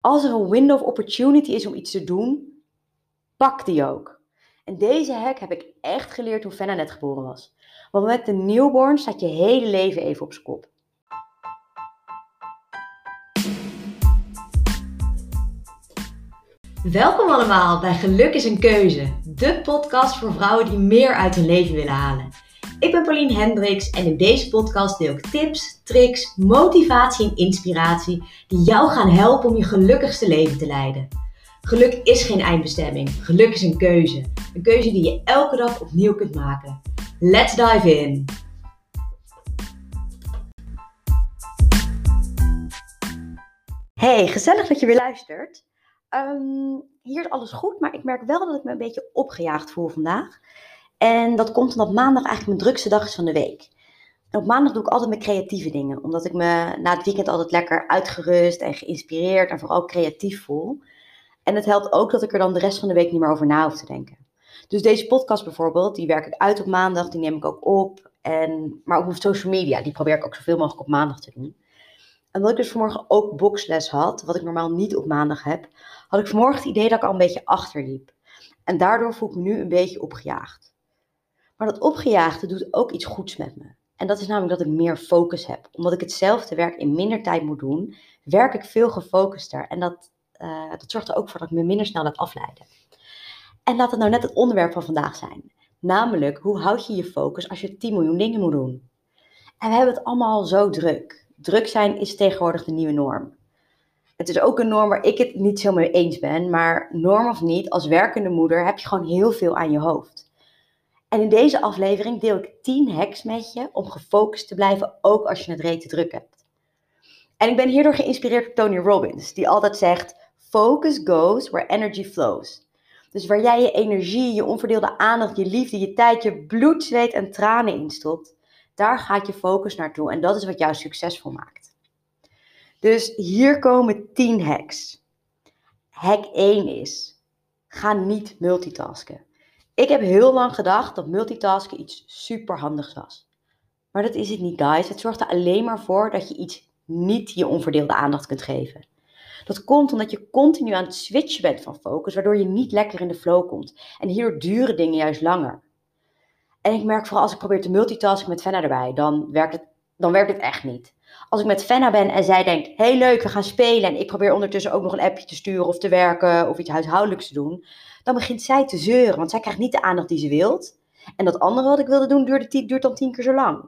Als er een window of opportunity is om iets te doen, pak die ook. En deze hack heb ik echt geleerd toen Fenna net geboren was. Want met de newborn staat je hele leven even op zijn kop. Welkom allemaal bij Geluk is een Keuze, de podcast voor vrouwen die meer uit hun leven willen halen. Ik ben Pauline Hendricks en in deze podcast deel ik tips, tricks, motivatie en inspiratie die jou gaan helpen om je gelukkigste leven te leiden. Geluk is geen eindbestemming, geluk is een keuze. Een keuze die je elke dag opnieuw kunt maken. Let's dive in! Hey, gezellig dat je weer luistert. Ehm, hier is alles goed, maar ik merk wel dat ik me een beetje opgejaagd voel vandaag. En dat komt omdat maandag eigenlijk mijn drukste dag is van de week. En op maandag doe ik altijd mijn creatieve dingen, omdat ik me na het weekend altijd lekker uitgerust en geïnspireerd en vooral creatief voel. En het helpt ook dat ik er dan de rest van de week niet meer over na hoef te denken. Dus deze podcast bijvoorbeeld, die werk ik uit op maandag, die neem ik ook op. En, maar ook op social media, die probeer ik ook zoveel mogelijk op maandag te doen. En dat ik dus vanmorgen ook boxles had, wat ik normaal niet op maandag heb, had ik vanmorgen het idee dat ik al een beetje achterliep. En daardoor voel ik me nu een beetje opgejaagd. Maar dat opgejaagde doet ook iets goeds met me. En dat is namelijk dat ik meer focus heb. Omdat ik hetzelfde werk in minder tijd moet doen, werk ik veel gefocuster. En dat, uh, dat zorgt er ook voor dat ik me minder snel laat afleiden. En laat het nou net het onderwerp van vandaag zijn. Namelijk, hoe houd je je focus als je 10 miljoen dingen moet doen? En we hebben het allemaal zo druk. Druk zijn is tegenwoordig de nieuwe norm. Het is ook een norm waar ik het niet zo mee eens ben, maar norm of niet, als werkende moeder heb je gewoon heel veel aan je hoofd. En in deze aflevering deel ik 10 hacks met je om gefocust te blijven, ook als je het rete druk hebt. En ik ben hierdoor geïnspireerd door Tony Robbins, die altijd zegt: Focus goes where energy flows. Dus waar jij je energie, je onverdeelde aandacht, je liefde, je tijd, je bloed, zweet en tranen instopt, daar gaat je focus naartoe. En dat is wat jou succesvol maakt. Dus hier komen 10 hacks. Hack 1 is: ga niet multitasken. Ik heb heel lang gedacht dat multitasken iets superhandigs was. Maar dat is het niet, guys. Het zorgt er alleen maar voor dat je iets niet je onverdeelde aandacht kunt geven. Dat komt omdat je continu aan het switchen bent van focus, waardoor je niet lekker in de flow komt. En hierdoor duren dingen juist langer. En ik merk vooral als ik probeer te multitasken met Fenna erbij, dan werkt het, dan werkt het echt niet. Als ik met Fenna ben en zij denkt, heel leuk, we gaan spelen. En ik probeer ondertussen ook nog een appje te sturen of te werken of iets huishoudelijks te doen dan begint zij te zeuren, want zij krijgt niet de aandacht die ze wilt. En dat andere wat ik wilde doen duurt, duurt dan tien keer zo lang.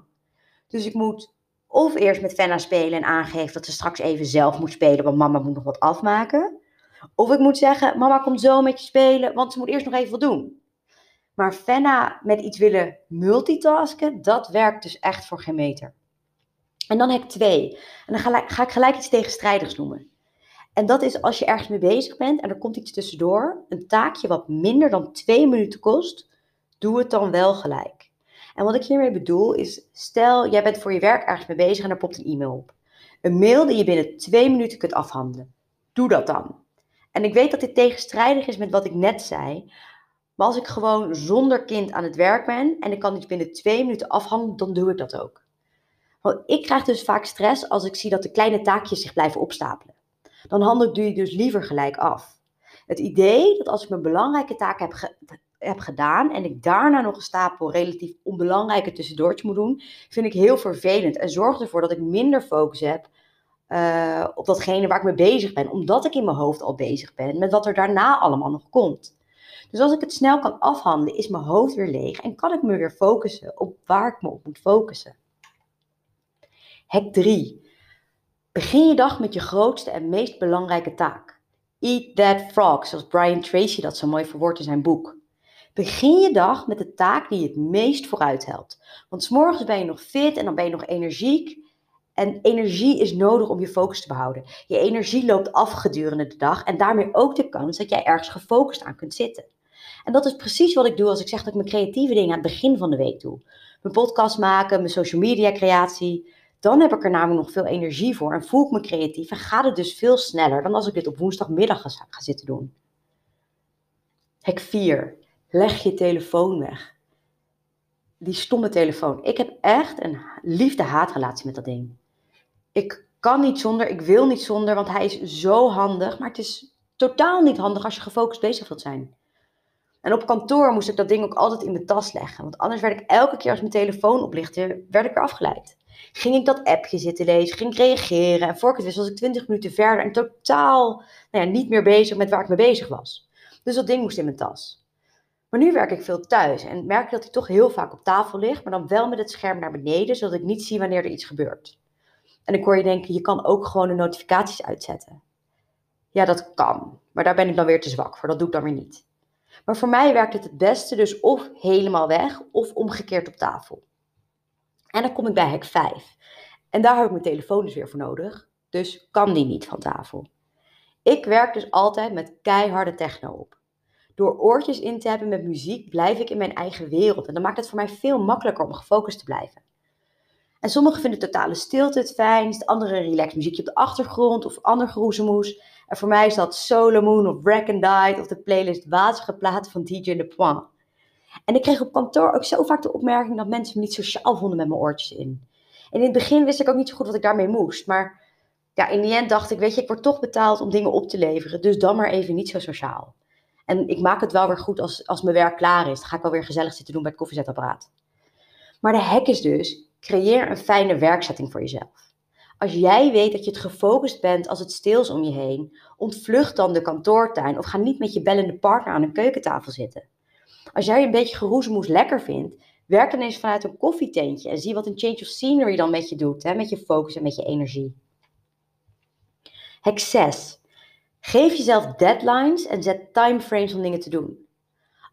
Dus ik moet of eerst met Fenna spelen en aangeven dat ze straks even zelf moet spelen, want mama moet nog wat afmaken. Of ik moet zeggen, mama komt zo met je spelen, want ze moet eerst nog even wat doen. Maar Fenna met iets willen multitasken, dat werkt dus echt voor geen meter. En dan heb ik twee. En dan ga, ga ik gelijk iets tegenstrijdigs noemen. En dat is als je ergens mee bezig bent en er komt iets tussendoor, een taakje wat minder dan twee minuten kost, doe het dan wel gelijk. En wat ik hiermee bedoel is, stel jij bent voor je werk ergens mee bezig en er popt een e-mail op. Een mail die je binnen twee minuten kunt afhandelen. Doe dat dan. En ik weet dat dit tegenstrijdig is met wat ik net zei, maar als ik gewoon zonder kind aan het werk ben en ik kan iets binnen twee minuten afhandelen, dan doe ik dat ook. Want ik krijg dus vaak stress als ik zie dat de kleine taakjes zich blijven opstapelen dan handel ik dus liever gelijk af. Het idee dat als ik mijn belangrijke taak heb, heb gedaan en ik daarna nog een stapel relatief onbelangrijke tussendoortjes moet doen, vind ik heel vervelend en zorgt ervoor dat ik minder focus heb uh, op datgene waar ik mee bezig ben, omdat ik in mijn hoofd al bezig ben met wat er daarna allemaal nog komt. Dus als ik het snel kan afhandelen, is mijn hoofd weer leeg en kan ik me weer focussen op waar ik me op moet focussen. Hack 3. Begin je dag met je grootste en meest belangrijke taak. Eat that frog, zoals Brian Tracy dat zo mooi verwoordt in zijn boek. Begin je dag met de taak die je het meest vooruit helpt. Want s'morgens ben je nog fit en dan ben je nog energiek. En energie is nodig om je focus te behouden. Je energie loopt af gedurende de dag en daarmee ook de kans dat jij ergens gefocust aan kunt zitten. En dat is precies wat ik doe als ik zeg dat ik mijn creatieve dingen aan het begin van de week doe. Mijn podcast maken, mijn social media creatie, dan heb ik er namelijk nog veel energie voor en voel ik me creatief en gaat het dus veel sneller dan als ik dit op woensdagmiddag ga, zitten doen. Hack 4. Leg je telefoon weg. Die stomme telefoon. Ik heb echt een liefde-haatrelatie met dat ding. Ik kan niet zonder, ik wil niet zonder, want hij is zo handig. Maar het is totaal niet handig als je gefocust bezig wilt zijn. En op kantoor moest ik dat ding ook altijd in mijn tas leggen. Want anders werd ik elke keer als mijn telefoon oplichtte, werd ik weer afgeleid. Ging ik dat appje zitten lezen, ging ik reageren. En voor ik het wist was ik 20 minuten verder en totaal nou ja, niet meer bezig met waar ik mee bezig was. Dus dat ding moest in mijn tas. Maar nu werk ik veel thuis en merk ik dat hij toch heel vaak op tafel ligt, maar dan wel met het scherm naar beneden, zodat ik niet zie wanneer er iets gebeurt. En ik hoor je denken, je kan ook gewoon de notificaties uitzetten. Ja, dat kan, maar daar ben ik dan weer te zwak voor, dat doe ik dan weer niet. Maar voor mij werkt het het beste dus of helemaal weg of omgekeerd op tafel. En dan kom ik bij hek 5. En daar heb ik mijn telefoon dus weer voor nodig. Dus kan die niet van tafel. Ik werk dus altijd met keiharde techno op. Door oortjes in te hebben met muziek blijf ik in mijn eigen wereld. En dan maakt het voor mij veel makkelijker om gefocust te blijven. En sommigen vinden totale stilte het fijnst, anderen relax muziekje op de achtergrond of ander geroezemoes. En voor mij is dat Solomon of Wreck and Die of de playlist Wazige van DJ Le Point. En ik kreeg op kantoor ook zo vaak de opmerking dat mensen me niet sociaal vonden met mijn oortjes in. En in het begin wist ik ook niet zo goed wat ik daarmee moest. Maar ja, in die end dacht ik, weet je, ik word toch betaald om dingen op te leveren. Dus dan maar even niet zo sociaal. En ik maak het wel weer goed als, als mijn werk klaar is. Dan ga ik wel weer gezellig zitten doen bij het koffiezetapparaat. Maar de hack is dus, creëer een fijne werkzetting voor jezelf. Als jij weet dat je het gefocust bent als het stil is om je heen, ontvlucht dan de kantoortuin of ga niet met je bellende partner aan een keukentafel zitten. Als jij een beetje geroezemoes lekker vindt, werk dan eens vanuit een koffietentje en zie wat een change of scenery dan met je doet, hè, met je focus en met je energie. Hack 6. Geef jezelf deadlines en zet timeframes om dingen te doen.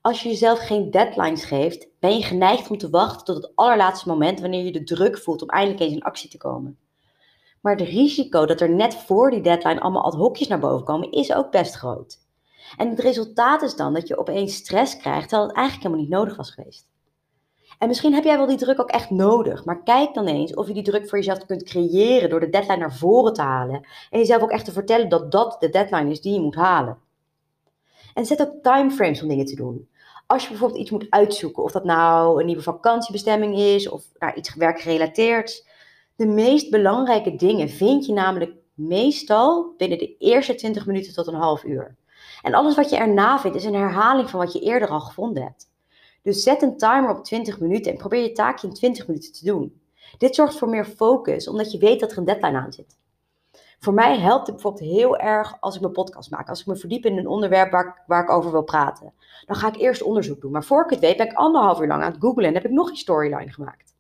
Als je jezelf geen deadlines geeft, ben je geneigd om te wachten tot het allerlaatste moment wanneer je de druk voelt om eindelijk eens in actie te komen. Maar het risico dat er net voor die deadline allemaal ad hocjes naar boven komen, is ook best groot. En het resultaat is dan dat je opeens stress krijgt, terwijl het eigenlijk helemaal niet nodig was geweest. En misschien heb jij wel die druk ook echt nodig, maar kijk dan eens of je die druk voor jezelf kunt creëren door de deadline naar voren te halen en jezelf ook echt te vertellen dat dat de deadline is die je moet halen. En zet ook timeframes om dingen te doen. Als je bijvoorbeeld iets moet uitzoeken, of dat nou een nieuwe vakantiebestemming is of nou, iets werkgerelateerd, de meest belangrijke dingen vind je namelijk meestal binnen de eerste 20 minuten tot een half uur. En alles wat je erna vindt is een herhaling van wat je eerder al gevonden hebt. Dus zet een timer op 20 minuten en probeer je taakje in 20 minuten te doen. Dit zorgt voor meer focus, omdat je weet dat er een deadline aan zit. Voor mij helpt het bijvoorbeeld heel erg als ik mijn podcast maak. Als ik me verdiep in een onderwerp waar waar ik over wil praten. Dan ga ik eerst onderzoek doen. Maar voor ik het weet ben ik anderhalf uur lang aan het googlen en heb ik nog een storyline gemaakt.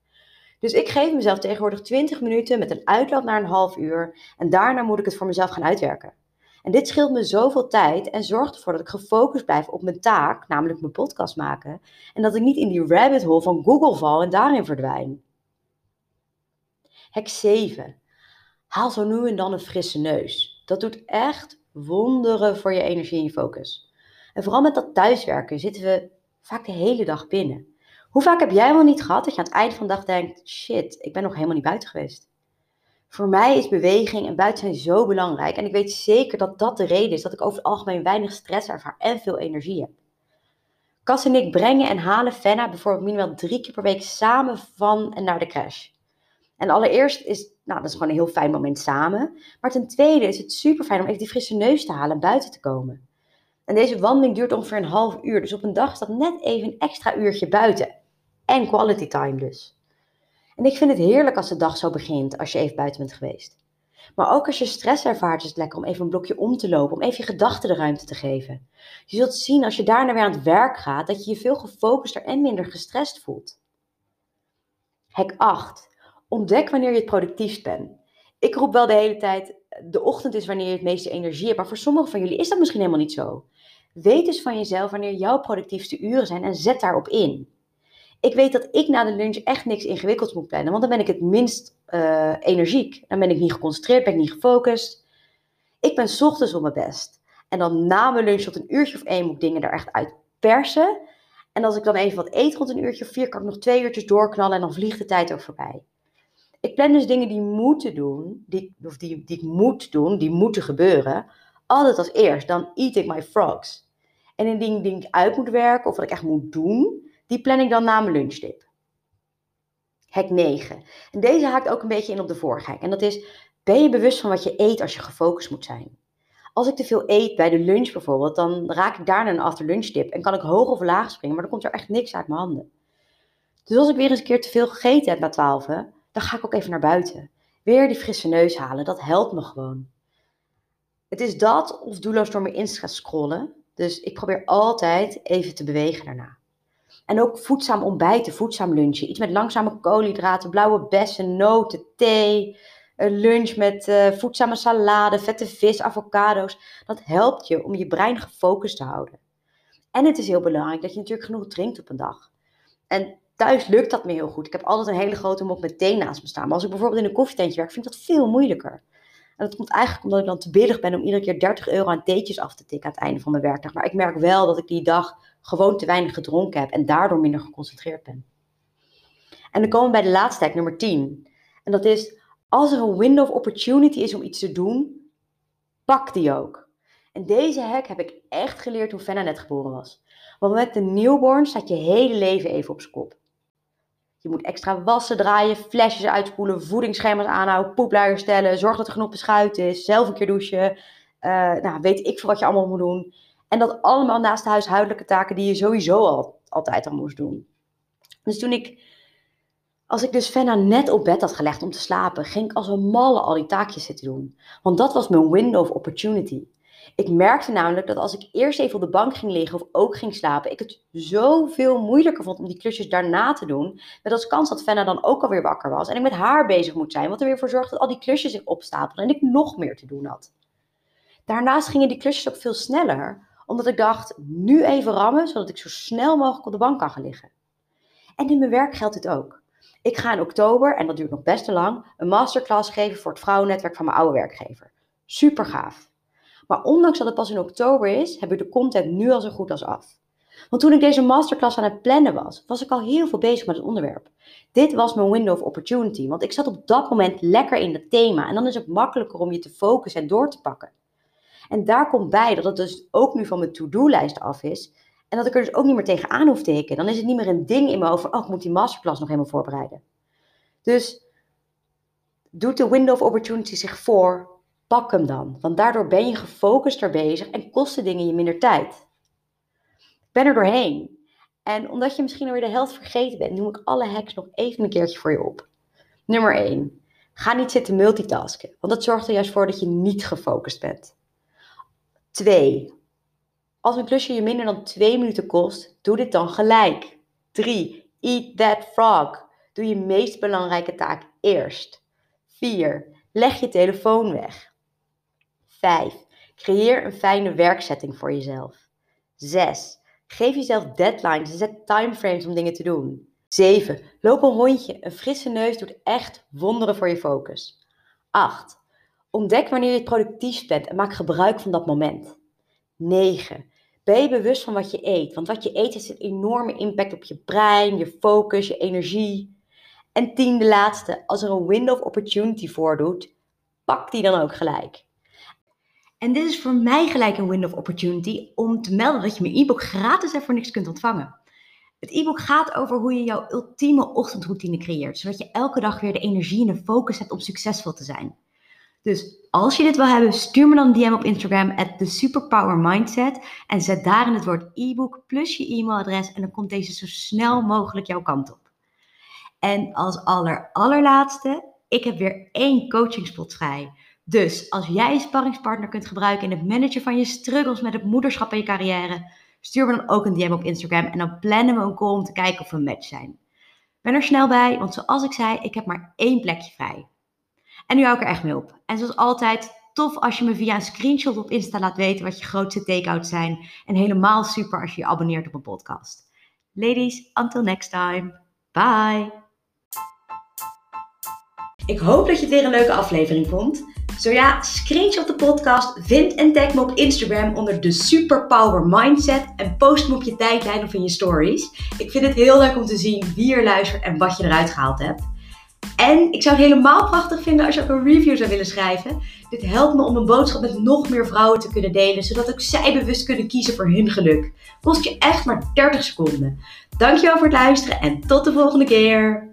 Dus ik geef mezelf tegenwoordig 20 minuten met een uitloop naar een half uur. En daarna moet ik het voor mezelf gaan uitwerken. En dit scheelt me zoveel tijd en zorgt ervoor dat ik gefocust blijf op mijn taak, namelijk mijn podcast maken. En dat ik niet in die rabbit hole van Google val en daarin verdwijn. Hek 7. Haal zo nu en dan een frisse neus. Dat doet echt wonderen voor je energie en je focus. En vooral met dat thuiswerken zitten we vaak de hele dag binnen. Hoe vaak heb jij wel niet gehad dat je aan het eind van de dag denkt: shit, ik ben nog helemaal niet buiten geweest? Voor mij is beweging en buiten zijn zo belangrijk. En ik weet zeker dat dat de reden is dat ik over het algemeen weinig stress ervaar en veel energie heb. Cas en ik brengen en halen Fenna bijvoorbeeld minimaal drie keer per week samen van en naar de crash. En allereerst is, nou, dat is gewoon een heel fijn moment samen. Maar ten tweede is het super fijn om even die frisse neus te halen en buiten te komen. En deze wandeling duurt ongeveer een half uur. Dus op een dag is dat net even een extra uurtje buiten. En quality time dus. En ik vind het heerlijk als de dag zo begint, als je even buiten bent geweest. Maar ook als je stress ervaart, is het lekker om even een blokje om te lopen, om even je gedachten de ruimte te geven. Je zult zien als je daarna weer aan het werk gaat, dat je je veel gefocuster en minder gestrest voelt. Hek 8. Ontdek wanneer je het productiefst bent. Ik roep wel de hele tijd, de ochtend is wanneer je het meeste energie hebt, maar voor sommigen van jullie is dat misschien helemaal niet zo. Weet dus van jezelf wanneer jouw productiefste uren zijn en zet daarop in. Ik weet dat ik na de lunch echt niks ingewikkelds moet plannen, want dan ben ik het minst uh, energiek. Dan ben ik niet geconcentreerd, ben ik niet gefocust. Ik ben ochtends op mijn best. En dan na mijn lunch tot een uurtje of één moet ik dingen er echt uit persen. En als ik dan even wat eet rond een uurtje of vier, kan ik nog twee uurtjes doorknallen en dan vliegt de tijd ook voorbij. Ik plan dus dingen die moeten doen, die, of die, die ik moet doen, die moeten gebeuren, altijd als eerst. Dan eat ik my frogs. En een ding die ik uit moet werken of wat ik echt moet doen, die plan ik dan na mijn lunchdip. Hek 9. En deze haakt ook een beetje in op de vorige hek. En dat is Ben je bewust van wat je eet als je gefocust moet zijn? Als ik te veel eet bij de lunch bijvoorbeeld, dan raak ik daarna een after en kan ik hoog of laag springen, maar dan komt er echt niks uit mijn handen. Dus als ik weer eens een keer te veel gegeten heb na twaalf, dan ga ik ook even naar buiten. Weer die frisse neus halen, dat helpt me gewoon. Het is dat of doelloos door mijn Insta scrollen. Dus ik probeer altijd even te bewegen daarna. En ook voedzaam ontbijten, voedzaam lunchen. Iets met langzame koolhydraten, blauwe bessen, noten, thee. Een lunch met uh, voedzame salade, vette vis, avocado's. Dat helpt je om je brein gefocust te houden. En het is heel belangrijk dat je natuurlijk genoeg drinkt op een dag. En thuis lukt dat me heel goed. Ik heb altijd een hele grote mok met thee naast me staan. Maar als ik bijvoorbeeld in een koffietentje werk, vind ik dat veel moeilijker. En dat komt eigenlijk omdat ik dan te billig ben om iedere keer 30 euro aan theetjes af te tikken aan het einde van mijn werkdag. Maar ik merk wel dat ik die dag gewoon te weinig gedronken heb en daardoor minder geconcentreerd ben. En dan komen we bij de laatste hack, nummer 10. En dat is, als er een window of opportunity is om iets te doen, pak die ook. En deze hack heb ik echt geleerd toen Fenna net geboren was. Want met de newborn staat je hele leven even op zijn kop. Je moet extra wassen, draaien, flesjes uitspoelen, voedingsschema's aanhouden, poepluier stellen, zorg dat er genoeg beschuit is, zelf een keer douchen. Uh, nou, weet ik veel wat je allemaal moet doen. En dat allemaal naast de huishoudelijke taken die je sowieso al, altijd al moest doen. Dus toen ik, als ik dus Fenna net op bed had gelegd om te slapen, ging ik als een malle al die taakjes zitten doen. Want dat was mijn window of opportunity. Ik merkte namelijk dat als ik eerst even op de bank ging liggen of ook ging slapen, ik het zoveel moeilijker vond om die klusjes daarna te doen. Met als kans dat Fenna dan ook alweer wakker was en ik met haar bezig moet zijn, wat er weer voor zorgde dat al die klusjes zich opstapelden en ik nog meer te doen had. Daarnaast gingen die klusjes ook veel sneller, omdat ik dacht, nu even rammen, zodat ik zo snel mogelijk op de bank kan gaan liggen. En in mijn werk geldt dit ook. Ik ga in oktober, en dat duurt nog best te lang, een masterclass geven voor het vrouwennetwerk van mijn oude werkgever. Super gaaf. Maar ondanks dat het pas in oktober is, heb ik de content nu al zo goed als af. Want toen ik deze masterclass aan het plannen was, was ik al heel veel bezig met het onderwerp. Dit was mijn window of opportunity, want ik zat op dat moment lekker in het thema en dan is het makkelijker om je te focussen en door te pakken. En daar komt bij dat het dus ook nu van mijn to-do-lijst af is en dat ik er dus ook niet meer tegenaan hoef te hikken. Dan is het niet meer een ding in me over, oh, ik moet die masterclass nog helemaal voorbereiden. Dus doet de window of opportunity zich voor Pak hem dan, want daardoor ben je gefocuster bezig en kosten dingen je minder tijd. Ik ben er doorheen. En omdat je misschien alweer de helft vergeten bent, noem ik alle hacks nog even een keertje voor je op. Nummer 1. Ga niet zitten multitasken, want dat zorgt er juist voor dat je niet gefocust bent. 2. Als een klusje je minder dan 2 minuten kost, doe dit dan gelijk. 3. Eat that frog. Doe je meest belangrijke taak eerst. 4. Leg je telefoon weg. 5. Creëer een fijne werksetting voor jezelf. 6. Geef jezelf deadlines en zet timeframes om dingen te doen. 7. Loop een rondje. Een frisse neus doet echt wonderen voor je focus. 8. Ontdek wanneer je productief bent en maak gebruik van dat moment. 9. Ben je bewust van wat je eet, want wat je eet heeft een enorme impact op je brein, je focus, je energie. En 10. De laatste, als er een window of opportunity voordoet, pak die dan ook gelijk. En dit is voor mij gelijk een window of opportunity om te melden dat je mijn e-book gratis en voor niks kunt ontvangen. Het e-book gaat over hoe je jouw ultieme ochtendroutine creëert, zodat je elke dag weer de energie en de focus hebt om succesvol te zijn. Dus als je dit wil hebben, stuur me dan een DM op Instagram at the Superpower Mindset en zet daarin het woord e-book plus je e-mailadres en dan komt deze zo snel mogelijk jouw kant op. En als aller allerlaatste, ik heb weer één coachingspot vrij. Dus als jij een sparringspartner kunt gebruiken in het managen van je struggles met het moederschap en je carrière, stuur me dan ook een DM op Instagram en dan plannen we een call om te kijken of we een match zijn. Ben er snel bij, want zoals ik zei, ik heb maar één plekje vrij. En nu hou ik er echt mee op. En zoals altijd, tof als je me via een screenshot op Insta laat weten wat je grootste takeouts zijn. En helemaal super als je je abonneert op een podcast. Ladies, until next time. Bye. Ik hoop dat je weer een leuke aflevering vond. Zo ja, screenshot de podcast, vind en tag me op Instagram onder de Superpower Mindset en post me op je tijdlijn of in je stories. Ik vind het heel leuk om te zien wie er luistert en wat je eruit gehaald hebt. En ik zou het helemaal prachtig vinden als je ook een review zou willen schrijven. Dit helpt me om een boodschap met nog meer vrouwen te kunnen delen, zodat ook zij bewust kunnen kiezen voor hun geluk. Kost je echt maar 30 seconden. Dankjewel voor het luisteren en tot de volgende keer.